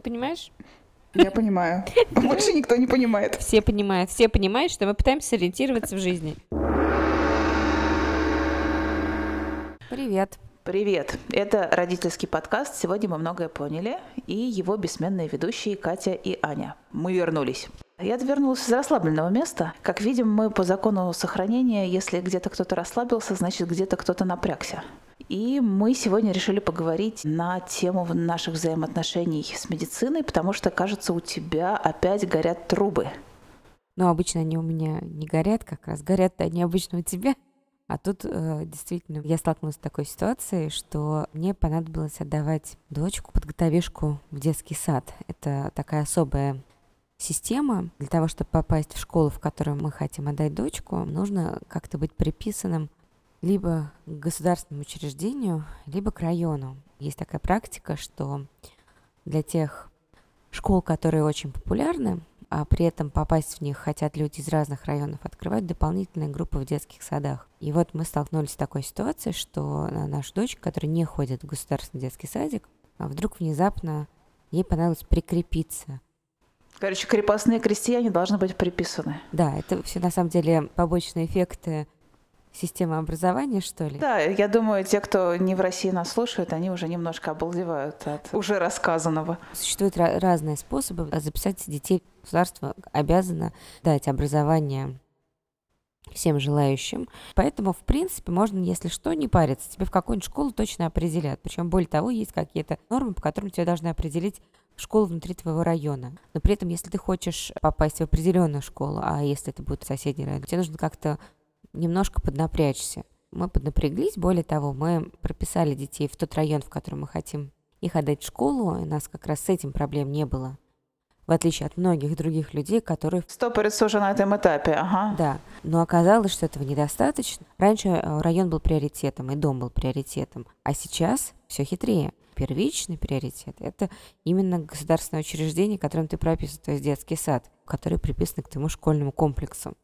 Ты понимаешь? Я понимаю. Больше никто не понимает. Все понимают. Все понимают, что мы пытаемся ориентироваться в жизни. Привет. Привет! Это родительский подкаст «Сегодня мы многое поняли» и его бессменные ведущие Катя и Аня. Мы вернулись. Я вернулась из расслабленного места. Как видим, мы по закону сохранения, если где-то кто-то расслабился, значит где-то кто-то напрягся. И мы сегодня решили поговорить на тему наших взаимоотношений с медициной, потому что, кажется, у тебя опять горят трубы. Ну, обычно они у меня не горят, как раз горят они обычно у тебя. А тут э, действительно я столкнулась с такой ситуацией, что мне понадобилось отдавать дочку, подготовишку в детский сад. Это такая особая система. Для того, чтобы попасть в школу, в которую мы хотим отдать дочку, нужно как-то быть приписанным либо к государственному учреждению, либо к району. Есть такая практика, что для тех школ, которые очень популярны, а при этом попасть в них хотят люди из разных районов, открывают дополнительные группы в детских садах. И вот мы столкнулись с такой ситуацией, что наша дочь, которая не ходит в государственный детский садик, а вдруг внезапно ей понадобилось прикрепиться. Короче, крепостные крестьяне должны быть приписаны. Да, это все на самом деле побочные эффекты система образования, что ли? Да, я думаю, те, кто не в России нас слушают, они уже немножко обалдевают от уже рассказанного. Существуют разные способы записать детей. Государство обязано дать образование всем желающим. Поэтому, в принципе, можно, если что, не париться. Тебе в какую-нибудь школу точно определят. Причем, более того, есть какие-то нормы, по которым тебя должны определить школу внутри твоего района. Но при этом, если ты хочешь попасть в определенную школу, а если это будет соседний район, тебе нужно как-то немножко поднапрячься. Мы поднапряглись, более того, мы прописали детей в тот район, в котором мы хотим их отдать в школу, и у нас как раз с этим проблем не было. В отличие от многих других людей, которые... Стопорятся уже на этом этапе, ага. Да, но оказалось, что этого недостаточно. Раньше э, район был приоритетом, и дом был приоритетом, а сейчас все хитрее. Первичный приоритет – это именно государственное учреждение, которым ты прописан, то есть детский сад, который приписан к твоему школьному комплексу.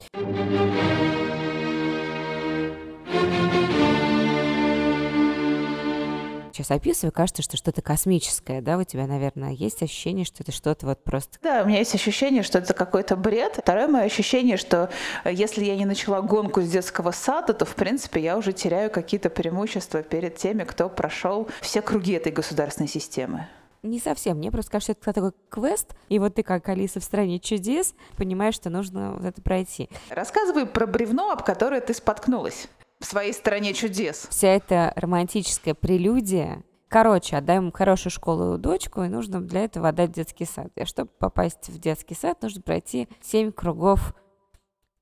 Сейчас описываю, кажется, что что-то космическое, да, у тебя, наверное, есть ощущение, что это что-то вот просто... Да, у меня есть ощущение, что это какой-то бред. Второе мое ощущение, что э, если я не начала гонку с детского сада, то, в принципе, я уже теряю какие-то преимущества перед теми, кто прошел все круги этой государственной системы. Не совсем. Мне просто кажется, это такой квест, и вот ты, как Алиса в «Стране чудес», понимаешь, что нужно вот это пройти. Рассказывай про бревно, об которое ты споткнулась в своей стране чудес. Вся эта романтическая прелюдия. Короче, отдаем хорошую школу дочку, и нужно для этого отдать детский сад. И чтобы попасть в детский сад, нужно пройти 7 кругов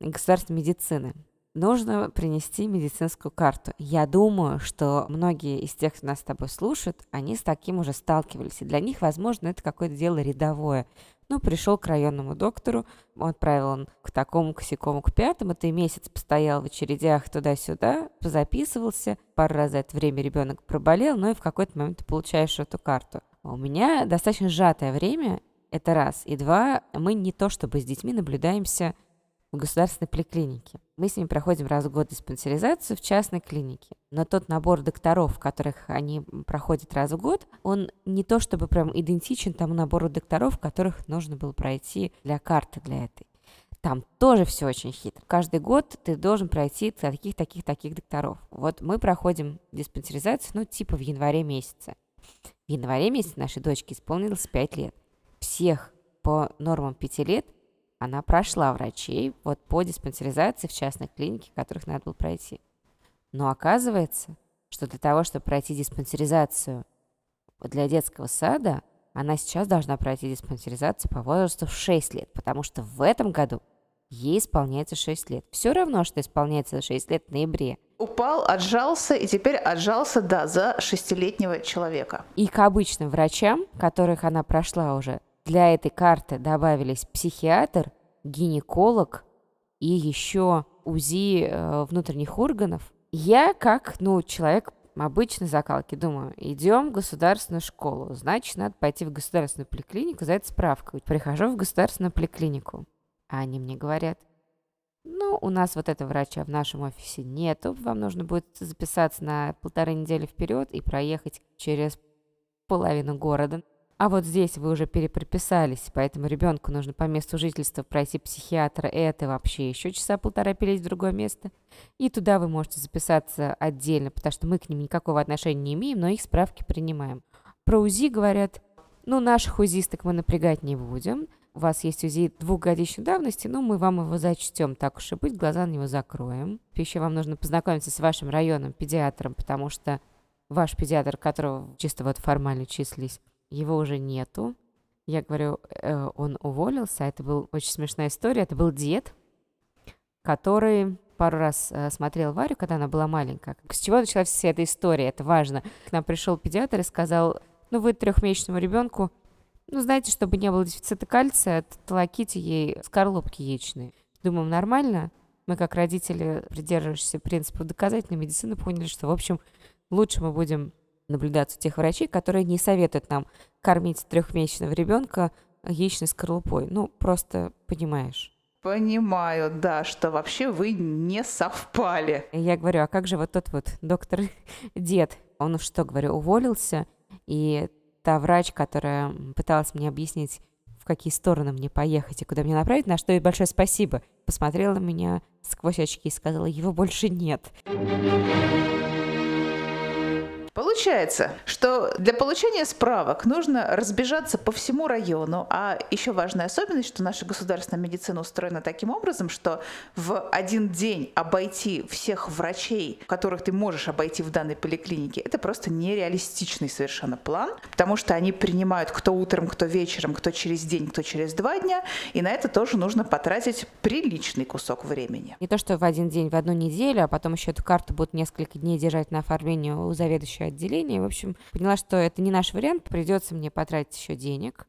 государственной медицины. Нужно принести медицинскую карту. Я думаю, что многие из тех, кто нас с тобой слушают, они с таким уже сталкивались. И для них, возможно, это какое-то дело рядовое. Ну, пришел к районному доктору, отправил он к такому, к сякому, к пятому. Ты месяц постоял в очередях туда-сюда, позаписывался. Пару раз за это время ребенок проболел, но и в какой-то момент ты получаешь эту карту. А у меня достаточно сжатое время, это раз. И два, мы не то чтобы с детьми наблюдаемся в государственной поликлинике. Мы с ними проходим раз в год диспансеризацию в частной клинике. Но тот набор докторов, которых они проходят раз в год, он не то чтобы прям идентичен тому набору докторов, которых нужно было пройти для карты для этой. Там тоже все очень хитро. Каждый год ты должен пройти таких, таких, таких докторов. Вот мы проходим диспансеризацию, ну, типа в январе месяце. В январе месяце нашей дочке исполнилось 5 лет. Всех по нормам 5 лет она прошла врачей вот по диспансеризации в частной клинике, которых надо было пройти. Но оказывается, что для того, чтобы пройти диспансеризацию для детского сада, она сейчас должна пройти диспансеризацию по возрасту в 6 лет, потому что в этом году ей исполняется 6 лет. Все равно, что исполняется 6 лет в ноябре. Упал, отжался и теперь отжался, да, за шестилетнего человека. И к обычным врачам, которых она прошла уже, для этой карты добавились психиатр, гинеколог и еще УЗИ э, внутренних органов. Я, как ну, человек обычной закалки, думаю, идем в государственную школу, значит, надо пойти в государственную поликлинику, за это справку. Прихожу в государственную поликлинику, а они мне говорят, ну, у нас вот этого врача в нашем офисе нету, вам нужно будет записаться на полторы недели вперед и проехать через половину города. А вот здесь вы уже перепрописались, поэтому ребенку нужно по месту жительства пройти психиатра, это вообще еще часа полтора перейти в другое место. И туда вы можете записаться отдельно, потому что мы к ним никакого отношения не имеем, но их справки принимаем. Про УЗИ говорят, ну, наших УЗИсток мы напрягать не будем. У вас есть УЗИ двухгодичной давности, ну, мы вам его зачтем, так уж и быть, глаза на него закроем. Еще вам нужно познакомиться с вашим районным педиатром, потому что ваш педиатр, которого чисто вот формально числись, его уже нету. Я говорю, э, он уволился. Это была очень смешная история. Это был дед, который пару раз э, смотрел Варю, когда она была маленькая. С чего началась вся эта история? Это важно. К нам пришел педиатр и сказал, ну вы трехмесячному ребенку, ну знаете, чтобы не было дефицита кальция, толоките ей скорлупки яичные. Думаем, нормально? Мы, как родители, придерживающиеся принципа доказательной медицины, поняли, что, в общем, лучше мы будем наблюдаться тех врачей, которые не советуют нам кормить трехмесячного ребенка яичной скорлупой. Ну, просто понимаешь. Понимаю, да, что вообще вы не совпали. Я говорю, а как же вот тот вот доктор дед? Он что, говорю, уволился, и та врач, которая пыталась мне объяснить, в какие стороны мне поехать и куда мне направить, на что ей большое спасибо, посмотрела на меня сквозь очки и сказала, его больше нет. Получается, что для получения справок нужно разбежаться по всему району, а еще важная особенность, что наша государственная медицина устроена таким образом, что в один день обойти всех врачей, которых ты можешь обойти в данной поликлинике, это просто нереалистичный совершенно план, потому что они принимают кто утром, кто вечером, кто через день, кто через два дня, и на это тоже нужно потратить приличный кусок времени. Не то, что в один день, в одну неделю, а потом еще эту карту будут несколько дней держать на оформление у заведующего следующее отделение. В общем, поняла, что это не наш вариант, придется мне потратить еще денег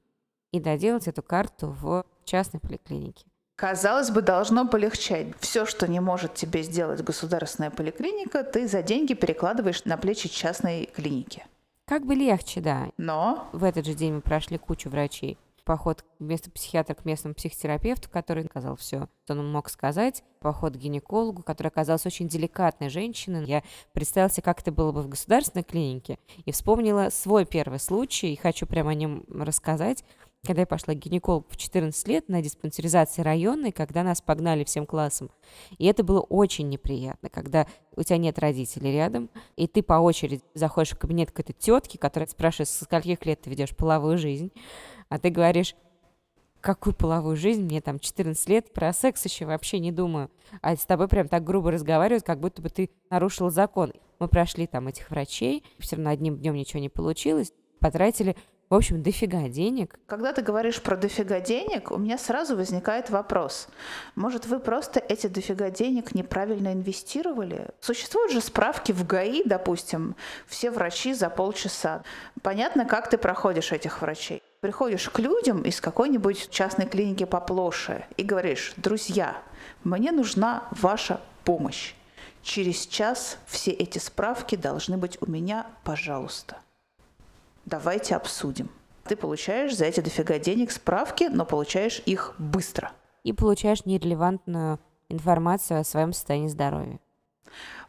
и доделать эту карту в частной поликлинике. Казалось бы, должно полегчать. Все, что не может тебе сделать государственная поликлиника, ты за деньги перекладываешь на плечи частной клиники. Как бы легче, да. Но в этот же день мы прошли кучу врачей поход вместо психиатра к местному психотерапевту, который сказал все, что он мог сказать, поход к гинекологу, который оказался очень деликатной женщиной. Я представила себе, как это было бы в государственной клинике, и вспомнила свой первый случай, и хочу прямо о нем рассказать. Когда я пошла к гинекологу в 14 лет на диспансеризации районной, когда нас погнали всем классом. И это было очень неприятно, когда у тебя нет родителей рядом, и ты по очереди заходишь в кабинет какой-то тетки, которая спрашивает, со скольких лет ты ведешь половую жизнь а ты говоришь, какую половую жизнь, мне там 14 лет, про секс еще вообще не думаю. А с тобой прям так грубо разговаривают, как будто бы ты нарушил закон. Мы прошли там этих врачей, все равно одним днем ничего не получилось, потратили в общем, дофига денег. Когда ты говоришь про дофига денег, у меня сразу возникает вопрос. Может, вы просто эти дофига денег неправильно инвестировали? Существуют же справки в ГАИ, допустим, все врачи за полчаса. Понятно, как ты проходишь этих врачей приходишь к людям из какой-нибудь частной клиники поплоше и говоришь, друзья, мне нужна ваша помощь. Через час все эти справки должны быть у меня, пожалуйста. Давайте обсудим. Ты получаешь за эти дофига денег справки, но получаешь их быстро. И получаешь нерелевантную информацию о своем состоянии здоровья.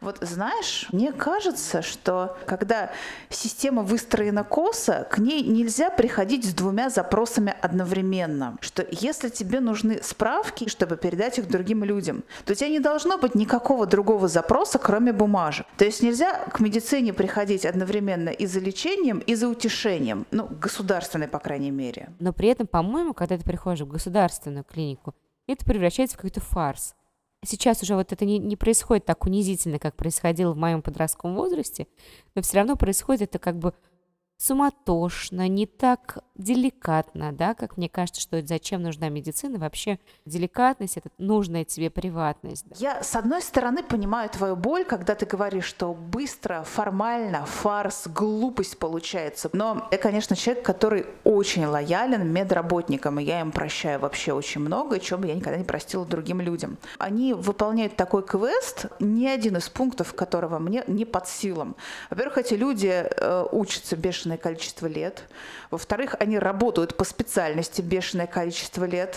Вот знаешь, мне кажется, что когда система выстроена косо, к ней нельзя приходить с двумя запросами одновременно. Что если тебе нужны справки, чтобы передать их другим людям, то у тебя не должно быть никакого другого запроса, кроме бумажек. То есть нельзя к медицине приходить одновременно и за лечением, и за утешением. Ну, государственной, по крайней мере. Но при этом, по-моему, когда ты приходишь в государственную клинику, это превращается в какой-то фарс сейчас уже вот это не, не происходит так унизительно, как происходило в моем подростковом возрасте, но все равно происходит это как бы суматошно, не так деликатно, да, как мне кажется, что зачем нужна медицина, вообще деликатность, это нужная тебе приватность. Да. Я, с одной стороны, понимаю твою боль, когда ты говоришь, что быстро, формально, фарс, глупость получается, но я, конечно, человек, который очень лоялен медработникам, и я им прощаю вообще очень много, чем я никогда не простила другим людям. Они выполняют такой квест, ни один из пунктов которого мне не под силам. Во-первых, эти люди э, учатся бешено бешеное количество лет. Во-вторых, они работают по специальности бешеное количество лет.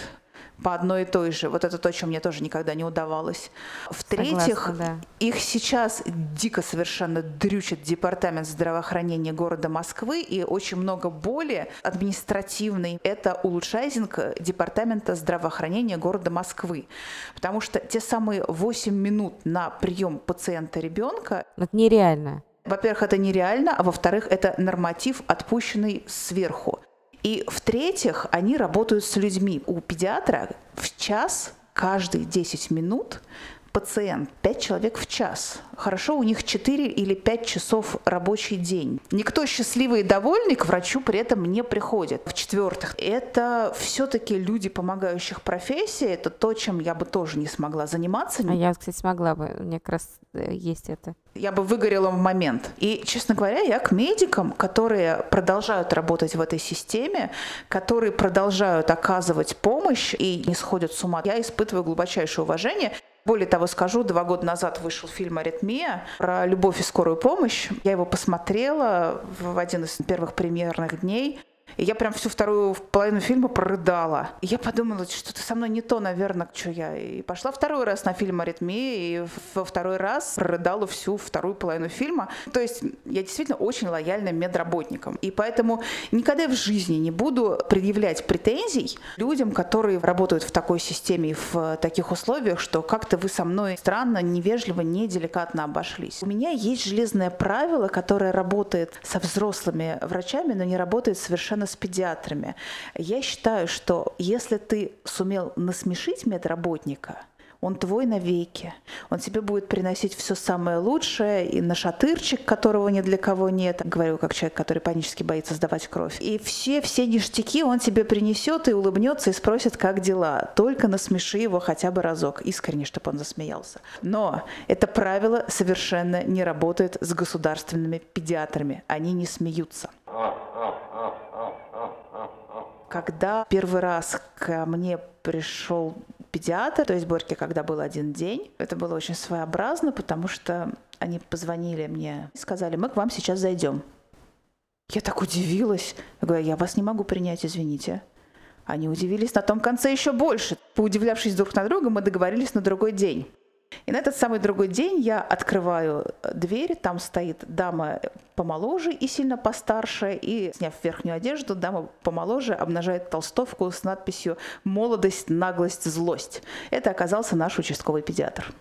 по одной и той же. Вот это то, что мне тоже никогда не удавалось. В-третьих, да. их сейчас дико совершенно дрючит департамент здравоохранения города Москвы и очень много боли административной. Это улучшайзинг департамента здравоохранения города Москвы. Потому что те самые 8 минут на прием пациента ребенка... Это нереально. Во-первых, это нереально, а во-вторых, это норматив, отпущенный сверху. И в-третьих, они работают с людьми. У педиатра в час каждые 10 минут пациент, 5 человек в час. Хорошо, у них 4 или 5 часов рабочий день. Никто счастливый и довольный к врачу при этом не приходит. В-четвертых, это все-таки люди помогающих профессии, это то, чем я бы тоже не смогла заниматься. А я, кстати, смогла бы, у меня как раз э, есть это. Я бы выгорела в момент. И, честно говоря, я к медикам, которые продолжают работать в этой системе, которые продолжают оказывать помощь и не сходят с ума, я испытываю глубочайшее уважение. Более того, скажу, два года назад вышел фильм «Аритмия» про любовь и скорую помощь. Я его посмотрела в один из первых премьерных дней. И я прям всю вторую половину фильма прорыдала. И я подумала, что-то со мной не то, наверное, что я. И пошла второй раз на фильм «Аритмия», и во второй раз прорыдала всю вторую половину фильма. То есть я действительно очень лояльна медработникам. И поэтому никогда в жизни не буду предъявлять претензий людям, которые работают в такой системе и в таких условиях, что как-то вы со мной странно, невежливо, неделикатно обошлись. У меня есть железное правило, которое работает со взрослыми врачами, но не работает совершенно с педиатрами. Я считаю, что если ты сумел насмешить медработника, он твой навеки. Он тебе будет приносить все самое лучшее, и на шатырчик, которого ни для кого нет. Говорю, как человек, который панически боится сдавать кровь. И все, все ништяки он тебе принесет и улыбнется и спросит, как дела. Только насмеши его хотя бы разок, искренне, чтобы он засмеялся. Но это правило совершенно не работает с государственными педиатрами. Они не смеются. Когда первый раз ко мне пришел педиатр, то есть Борьке, когда был один день, это было очень своеобразно, потому что они позвонили мне и сказали, мы к вам сейчас зайдем. Я так удивилась. Я говорю, я вас не могу принять, извините. Они удивились на том конце еще больше. Поудивлявшись друг на друга, мы договорились на другой день. И на этот самый другой день я открываю э, дверь, там стоит дама помоложе и сильно постарше, и, сняв верхнюю одежду, дама помоложе обнажает толстовку с надписью «Молодость, наглость, злость». Это оказался наш участковый педиатр.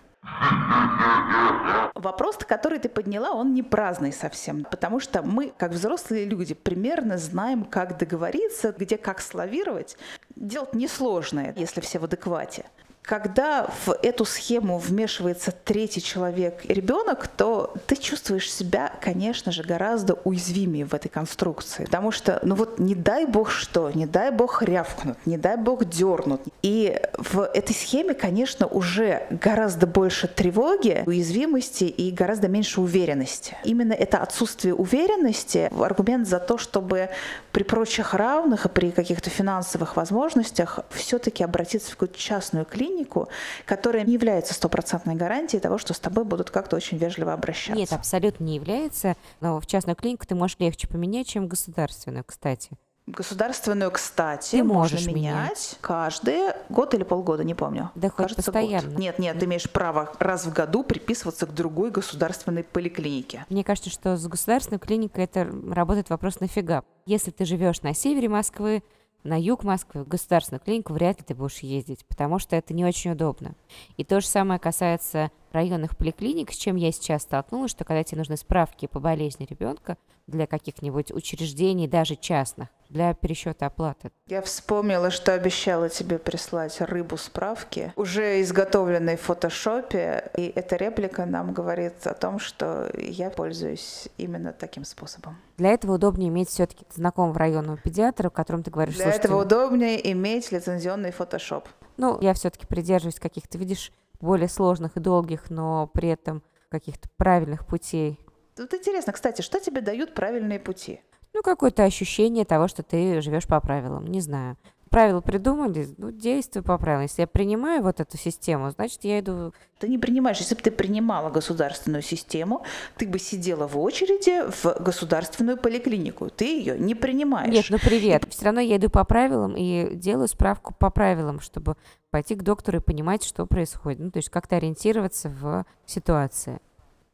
Вопрос, который ты подняла, он не праздный совсем, потому что мы, как взрослые люди, примерно знаем, как договориться, где как славировать. Делать несложное, если все в адеквате когда в эту схему вмешивается третий человек, ребенок, то ты чувствуешь себя, конечно же, гораздо уязвимее в этой конструкции. Потому что, ну вот, не дай бог что, не дай бог рявкнут, не дай бог дернут. И в этой схеме, конечно, уже гораздо больше тревоги, уязвимости и гораздо меньше уверенности. Именно это отсутствие уверенности – аргумент за то, чтобы при прочих равных и при каких-то финансовых возможностях все-таки обратиться в какую-то частную клинику, клинику, которая не является стопроцентной гарантией того, что с тобой будут как-то очень вежливо обращаться. Нет, абсолютно не является. Но в частную клинику ты можешь легче поменять, чем государственную, кстати. Государственную, кстати, ты можно менять, менять каждый год или полгода, не помню. Да хоть Кажется, постоянно. Год. Нет, нет, ты имеешь право раз в году приписываться к другой государственной поликлинике. Мне кажется, что с государственной клиникой это работает вопрос нафига. Если ты живешь на севере Москвы, на юг Москвы, в государственную клинику вряд ли ты будешь ездить, потому что это не очень удобно. И то же самое касается районных поликлиник, с чем я сейчас столкнулась, что когда тебе нужны справки по болезни ребенка для каких-нибудь учреждений, даже частных, для пересчета оплаты. Я вспомнила, что обещала тебе прислать рыбу справки, уже изготовленной в фотошопе, и эта реплика нам говорит о том, что я пользуюсь именно таким способом. Для этого удобнее иметь все-таки знакомого районного педиатра, о котором ты говоришь. Для этого удобнее иметь лицензионный фотошоп. Ну, я все-таки придерживаюсь каких-то, видишь, более сложных и долгих, но при этом каких-то правильных путей. Вот интересно, кстати, что тебе дают правильные пути? Ну, какое-то ощущение того, что ты живешь по правилам, не знаю. правила придумали, ну, действую по правилам. Если я принимаю вот эту систему, значит, я иду... Ты не принимаешь. Если бы ты принимала государственную систему, ты бы сидела в очереди в государственную поликлинику. Ты ее не принимаешь. Нет, ну привет. Все равно я иду по правилам и делаю справку по правилам, чтобы пойти к доктору и понимать, что происходит. Ну, то есть как-то ориентироваться в ситуации.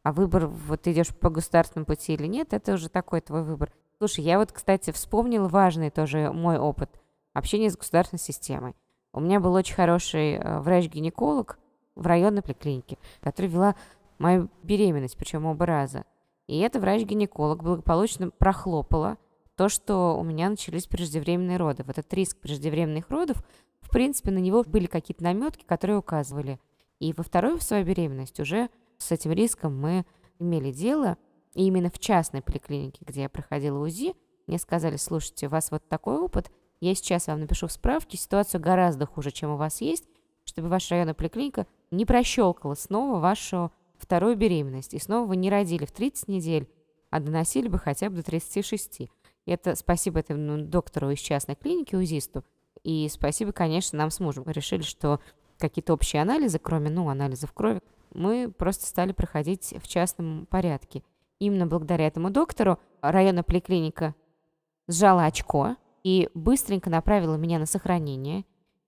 А выбор, вот идешь по государственному пути или нет, это уже такой твой выбор. Слушай, я вот, кстати, вспомнил важный тоже мой опыт – общение с государственной системой. У меня был очень хороший э, врач-гинеколог в районной поликлинике, который вела мою беременность, причем оба раза. И эта врач-гинеколог благополучно прохлопала то, что у меня начались преждевременные роды. Вот этот риск преждевременных родов, в принципе, на него были какие-то наметки, которые указывали. И во вторую свою беременность уже с этим риском мы имели дело. И именно в частной поликлинике, где я проходила УЗИ, мне сказали, слушайте, у вас вот такой опыт – я сейчас вам напишу в справке, ситуация гораздо хуже, чем у вас есть, чтобы ваша районная поликлиника не прощелкала снова вашу вторую беременность, и снова вы не родили в 30 недель, а доносили бы хотя бы до 36. И это спасибо этому доктору из частной клиники, УЗИсту, и спасибо, конечно, нам с мужем. Мы решили, что какие-то общие анализы, кроме, ну, анализов крови, мы просто стали проходить в частном порядке. Именно благодаря этому доктору районная поликлиника сжала очко, и быстренько направила меня на сохранение,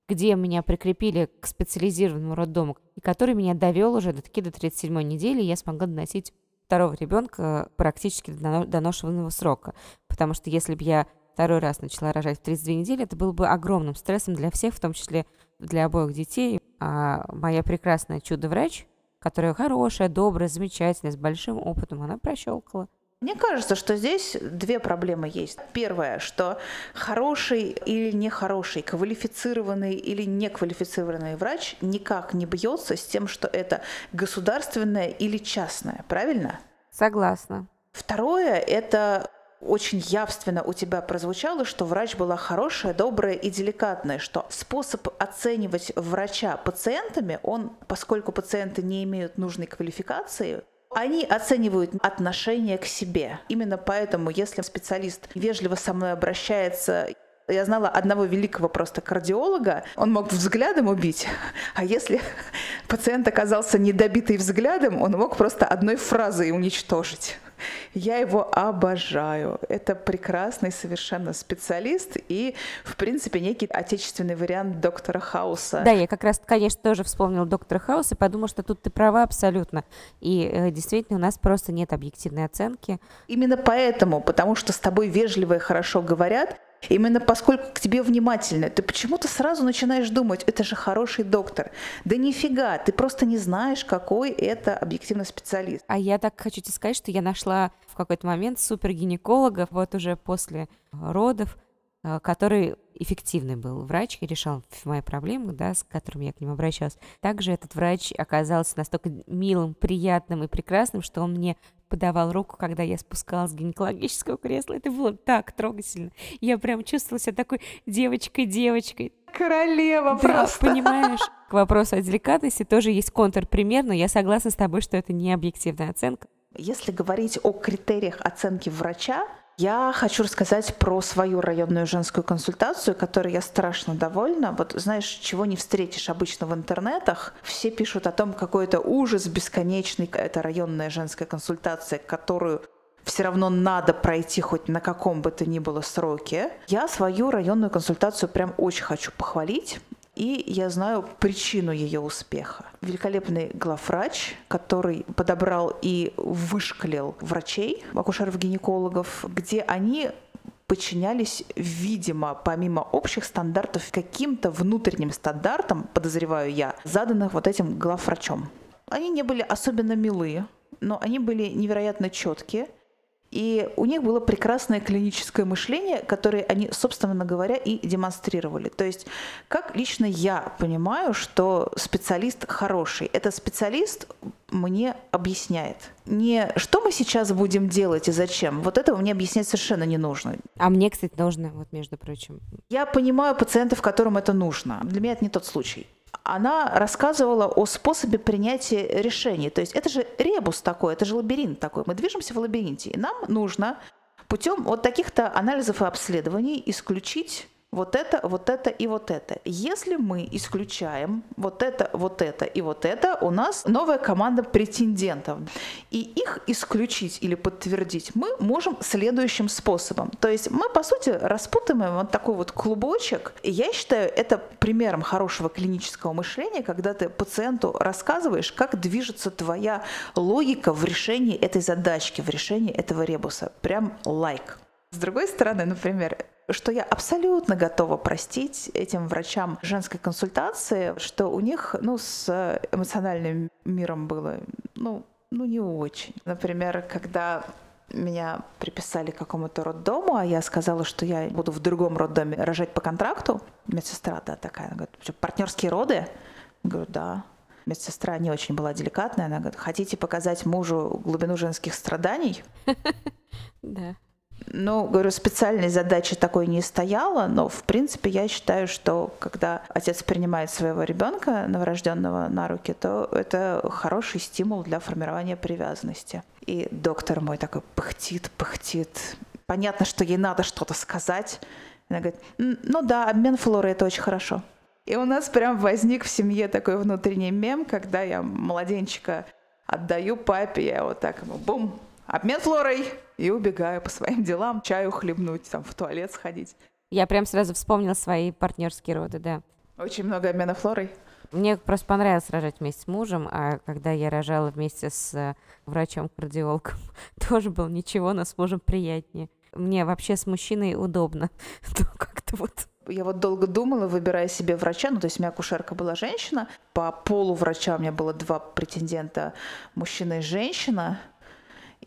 где меня прикрепили к специализированному роддому, и который меня довел уже до таки до 37 недели, и я смогла доносить второго ребенка практически до доношенного срока. Потому что если бы я второй раз начала рожать в 32 недели, это было бы огромным стрессом для всех, в том числе для обоих детей. А моя прекрасная чудо-врач, которая хорошая, добрая, замечательная, с большим опытом, она прощелкала. Мне кажется, что здесь две проблемы есть. Первое, что хороший или нехороший, квалифицированный или неквалифицированный врач никак не бьется с тем, что это государственное или частное, правильно? Согласна. Второе, это очень явственно у тебя прозвучало, что врач была хорошая, добрая и деликатная, что способ оценивать врача пациентами, он, поскольку пациенты не имеют нужной квалификации, они оценивают отношение к себе. Именно поэтому, если специалист вежливо со мной обращается, я знала одного великого просто кардиолога, он мог взглядом убить, а если пациент оказался недобитый взглядом, он мог просто одной фразой уничтожить. Я его обожаю. Это прекрасный совершенно специалист и, в принципе, некий отечественный вариант доктора Хауса. Да, я как раз, конечно, тоже вспомнила доктора Хауса и подумала, что тут ты права абсолютно. И э, действительно, у нас просто нет объективной оценки. Именно поэтому, потому что с тобой вежливо и хорошо говорят, Именно поскольку к тебе внимательны, ты почему-то сразу начинаешь думать, это же хороший доктор. Да нифига, ты просто не знаешь, какой это объективный специалист. А я так хочу тебе сказать, что я нашла в какой-то момент супергинеколога, вот уже после родов, э, который эффективный был врач и решал мои проблемы, да, с которыми я к ним обращалась. Также этот врач оказался настолько милым, приятным и прекрасным, что он мне подавал руку, когда я спускалась с гинекологического кресла. Это было так трогательно. Я прям чувствовала себя такой девочкой-девочкой. Королева да, просто. понимаешь? К вопросу о деликатности тоже есть контрпример, но я согласна с тобой, что это не объективная оценка. Если говорить о критериях оценки врача, я хочу рассказать про свою районную женскую консультацию, которой я страшно довольна. Вот знаешь, чего не встретишь обычно в интернетах. Все пишут о том, какой это ужас бесконечный. Это районная женская консультация, которую все равно надо пройти хоть на каком бы то ни было сроке. Я свою районную консультацию прям очень хочу похвалить. И я знаю причину ее успеха. Великолепный главврач, который подобрал и вышкалил врачей, акушеров-гинекологов, где они подчинялись, видимо, помимо общих стандартов, каким-то внутренним стандартам, подозреваю я, заданных вот этим главврачом. Они не были особенно милые, но они были невероятно четкие, и у них было прекрасное клиническое мышление, которое они, собственно говоря, и демонстрировали. То есть, как лично я понимаю, что специалист хороший, это специалист мне объясняет. Не что мы сейчас будем делать и зачем. Вот этого мне объяснять совершенно не нужно. А мне, кстати, нужно, вот между прочим. Я понимаю пациентов, которым это нужно. Для меня это не тот случай она рассказывала о способе принятия решений. То есть это же ребус такой, это же лабиринт такой. Мы движемся в лабиринте, и нам нужно путем вот таких-то анализов и обследований исключить вот это, вот это и вот это. Если мы исключаем вот это, вот это и вот это, у нас новая команда претендентов. И их исключить или подтвердить мы можем следующим способом. То есть мы, по сути, распутываем вот такой вот клубочек. И я считаю это примером хорошего клинического мышления, когда ты пациенту рассказываешь, как движется твоя логика в решении этой задачки, в решении этого ребуса. Прям лайк. С другой стороны, например, что я абсолютно готова простить этим врачам женской консультации, что у них ну, с эмоциональным миром было ну, ну не очень. Например, когда меня приписали к какому-то роддому, а я сказала, что я буду в другом роддоме рожать по контракту. Медсестра, да, такая, она говорит, партнерские роды? Я говорю, да. Медсестра не очень была деликатная, она говорит, хотите показать мужу глубину женских страданий? Да. Ну, говорю, специальной задачи такой не стояло, но в принципе я считаю, что когда отец принимает своего ребенка новорожденного на руки, то это хороший стимул для формирования привязанности. И доктор мой такой пыхтит, пыхтит. Понятно, что ей надо что-то сказать. Она говорит, ну да, обмен флорой это очень хорошо. И у нас прям возник в семье такой внутренний мем, когда я младенчика отдаю папе, я вот так ему бум, обмен флорой, и убегаю по своим делам, чаю хлебнуть, там в туалет сходить. Я прям сразу вспомнила свои партнерские роды, да. Очень много обмена флорой. Мне просто понравилось рожать вместе с мужем, а когда я рожала вместе с э, врачом-кардиологом, тоже было ничего, но с мужем приятнее. Мне вообще с мужчиной удобно. как-то вот я вот долго думала, выбирая себе врача, ну то есть у меня акушерка была женщина, по полу врача у меня было два претендента, мужчина и женщина,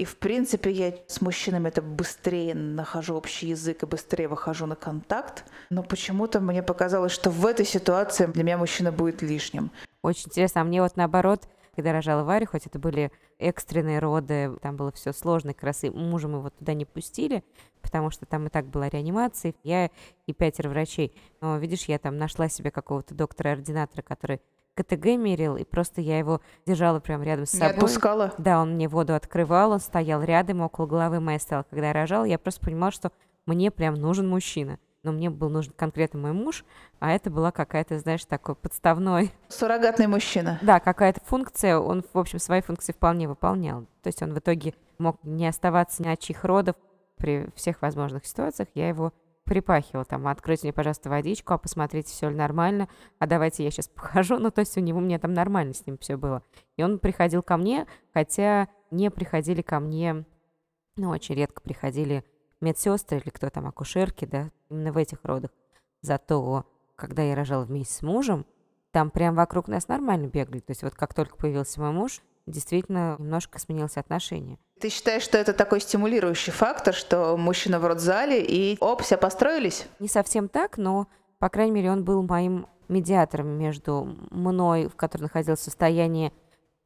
и, в принципе, я с мужчинами это быстрее нахожу общий язык и быстрее выхожу на контакт. Но почему-то мне показалось, что в этой ситуации для меня мужчина будет лишним. Очень интересно. А мне вот наоборот, когда рожала Варю, хоть это были экстренные роды, там было все сложно, как раз и мужа мы вот туда не пустили, потому что там и так была реанимация, я и пятеро врачей. Но, видишь, я там нашла себе какого-то доктора-ординатора, который КТГ мерил, и просто я его держала прямо рядом с собой. Не отпускала? Да, он мне воду открывал, он стоял рядом, около головы моей стоял. Когда я рожала, я просто понимала, что мне прям нужен мужчина. Но мне был нужен конкретно мой муж, а это была какая-то, знаешь, такой подставной... Суррогатный мужчина. Да, какая-то функция, он, в общем, свои функции вполне выполнял. То есть он в итоге мог не оставаться ни от чьих родов при всех возможных ситуациях. Я его припахивал, там, откройте мне, пожалуйста, водичку, а посмотрите, все ли нормально, а давайте я сейчас похожу, ну, то есть у него, мне там нормально с ним все было. И он приходил ко мне, хотя не приходили ко мне, ну, очень редко приходили медсестры или кто там, акушерки, да, именно в этих родах. Зато, когда я рожала вместе с мужем, там прям вокруг нас нормально бегали. То есть вот как только появился мой муж, действительно немножко сменилось отношение. Ты считаешь, что это такой стимулирующий фактор, что мужчина в родзале и оп, все построились? Не совсем так, но, по крайней мере, он был моим медиатором между мной, в которой находилось состояние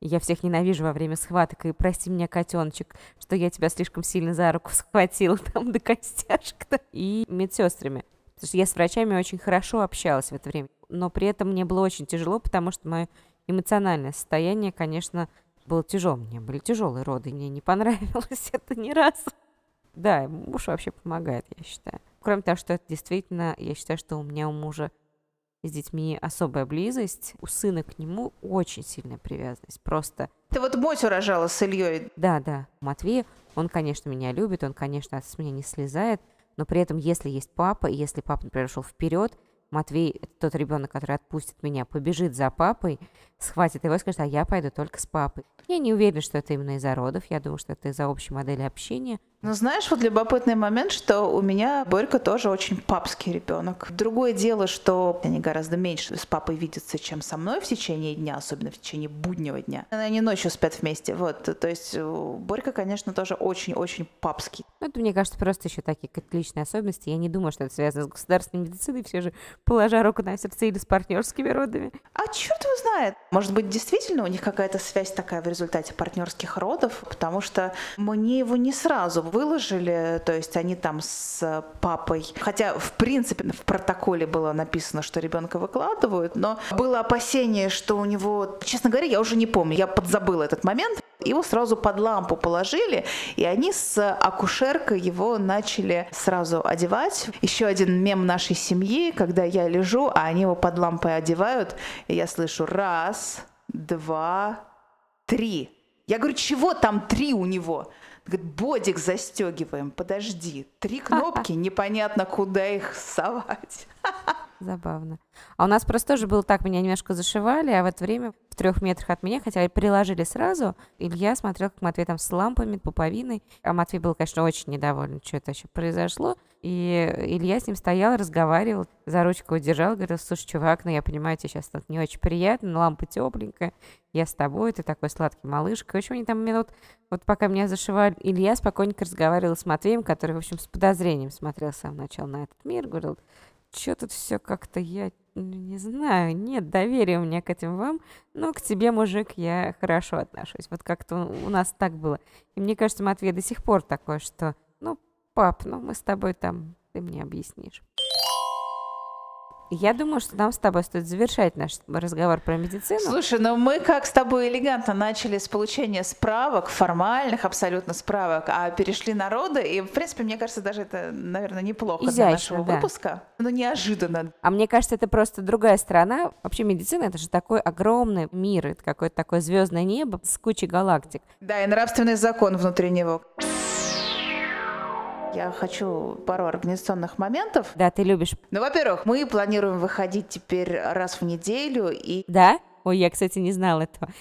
я всех ненавижу во время схваток, и прости меня, котеночек, что я тебя слишком сильно за руку схватила там до костяшек, -то. и медсестрами. Потому что я с врачами очень хорошо общалась в это время. Но при этом мне было очень тяжело, потому что мое эмоциональное состояние, конечно, было тяжело. Мне были тяжелые роды, мне не понравилось это ни разу. Да, муж вообще помогает, я считаю. Кроме того, что это действительно, я считаю, что у меня у мужа с детьми особая близость, у сына к нему очень сильная привязанность, просто. Ты вот Мотю рожала с Ильей. Да, да. Матвей, он, конечно, меня любит, он, конечно, с меня не слезает, но при этом, если есть папа, и если папа, например, шел вперед, Матвей, тот ребенок, который отпустит меня, побежит за папой, схватит его и скажет, а я пойду только с папой. Я не уверена, что это именно из-за родов, я думаю, что это из-за общей модели общения. Ну, знаешь, вот любопытный момент, что у меня Борька тоже очень папский ребенок. Другое дело, что они гораздо меньше с папой видятся, чем со мной в течение дня, особенно в течение буднего дня. Они ночью спят вместе, вот. То есть Борька, конечно, тоже очень-очень папский. Ну, это, мне кажется, просто еще такие личные особенности. Я не думаю, что это связано с государственной медициной, все же положа руку на сердце или с партнерскими родами. А черт его знает. Может быть, действительно у них какая-то связь такая в результате партнерских родов, потому что мне его не сразу выложили, то есть они там с папой, хотя в принципе в протоколе было написано, что ребенка выкладывают, но было опасение, что у него, честно говоря, я уже не помню, я подзабыла этот момент, его сразу под лампу положили, и они с акушеркой его начали сразу одевать. Еще один мем нашей семьи, когда я лежу, а они его под лампой одевают, и я слышу раз, два, три. Я говорю, чего там три у него? Говорит, бодик застегиваем, подожди. Три кнопки, непонятно, куда их совать. Забавно. А у нас просто тоже было так, меня немножко зашивали, а в это время в трех метрах от меня, хотя приложили сразу, Илья смотрел, как Матвей там с лампами, пуповиной, а Матвей был, конечно, очень недоволен, что это еще произошло, и Илья с ним стоял, разговаривал, за ручку удержал, говорил, слушай, чувак, ну я понимаю, тебе сейчас тут не очень приятно, но лампа тепленькая, я с тобой, ты такой сладкий малышка. В общем, они там минут, вот пока меня зашивали, Илья спокойненько разговаривал с Матвеем, который, в общем, с подозрением смотрел с самого начала на этот мир, говорил, что тут все как-то я не знаю, нет доверия у меня к этим вам, но к тебе, мужик, я хорошо отношусь. Вот как-то у нас так было. И мне кажется, Матвей до сих пор такой, что, ну, пап, ну мы с тобой там, ты мне объяснишь. Я думаю, что нам с тобой стоит завершать наш разговор про медицину. Слушай, ну мы как с тобой элегантно начали с получения справок, формальных абсолютно справок, а перешли на роды, и, в принципе, мне кажется, даже это, наверное, неплохо Изящно, для нашего да. выпуска. Ну, неожиданно. А мне кажется, это просто другая сторона. Вообще медицина — это же такой огромный мир, это какое-то такое звездное небо с кучей галактик. Да, и нравственный закон внутри него. Я хочу пару организационных моментов. Да, ты любишь. Ну, во-первых, мы планируем выходить теперь раз в неделю и... Да? Ой, я, кстати, не знала этого.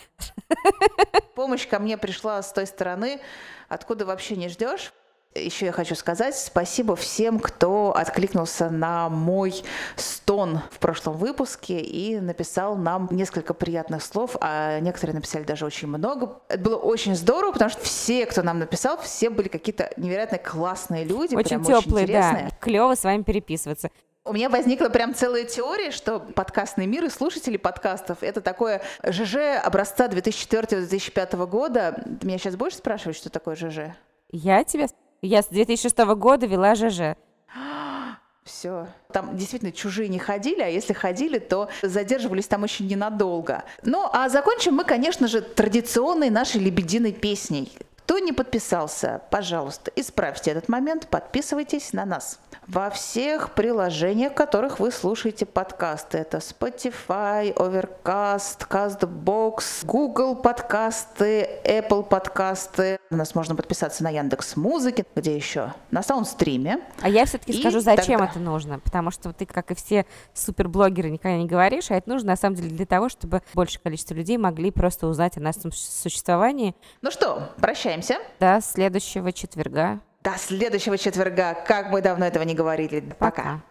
Помощь ко мне пришла с той стороны, откуда вообще не ждешь. Еще я хочу сказать спасибо всем, кто откликнулся на мой стон в прошлом выпуске и написал нам несколько приятных слов, а некоторые написали даже очень много. Это было очень здорово, потому что все, кто нам написал, все были какие-то невероятно классные люди, очень теплые, очень да. Клево с вами переписываться. У меня возникла прям целая теория, что подкастный мир и слушатели подкастов — это такое ЖЖ образца 2004-2005 года. Меня сейчас будешь спрашивать, что такое ЖЖ? Я тебя я с 2006 года вела ЖЖ. Все. Там действительно чужие не ходили, а если ходили, то задерживались там очень ненадолго. Ну, а закончим мы, конечно же, традиционной нашей лебединой песней. Кто не подписался, пожалуйста, исправьте этот момент, подписывайтесь на нас во всех приложениях, в которых вы слушаете подкасты. Это Spotify, Overcast, CastBox, Google подкасты, Apple подкасты. У нас можно подписаться на Яндекс Музыки, где еще? На Саундстриме. А я все-таки скажу, зачем тогда... это нужно. Потому что ты, как и все суперблогеры, никогда не говоришь, а это нужно на самом деле для того, чтобы большее количество людей могли просто узнать о нашем существовании. Ну что, прощаемся. До следующего четверга. До следующего четверга. Как мы давно этого не говорили. Пока. Пока.